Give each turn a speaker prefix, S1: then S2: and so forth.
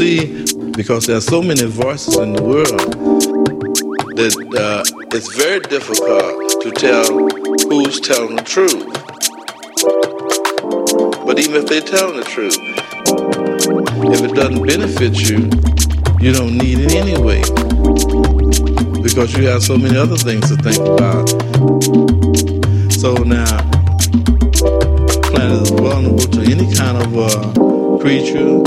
S1: See,
S2: because there are so many voices in the world that uh, it's very difficult to tell who's telling the truth. But even if they're telling the truth, if it doesn't benefit you, you don't need it anyway. Because you have so many other things to think about. So now, planet is vulnerable to any kind of uh, creature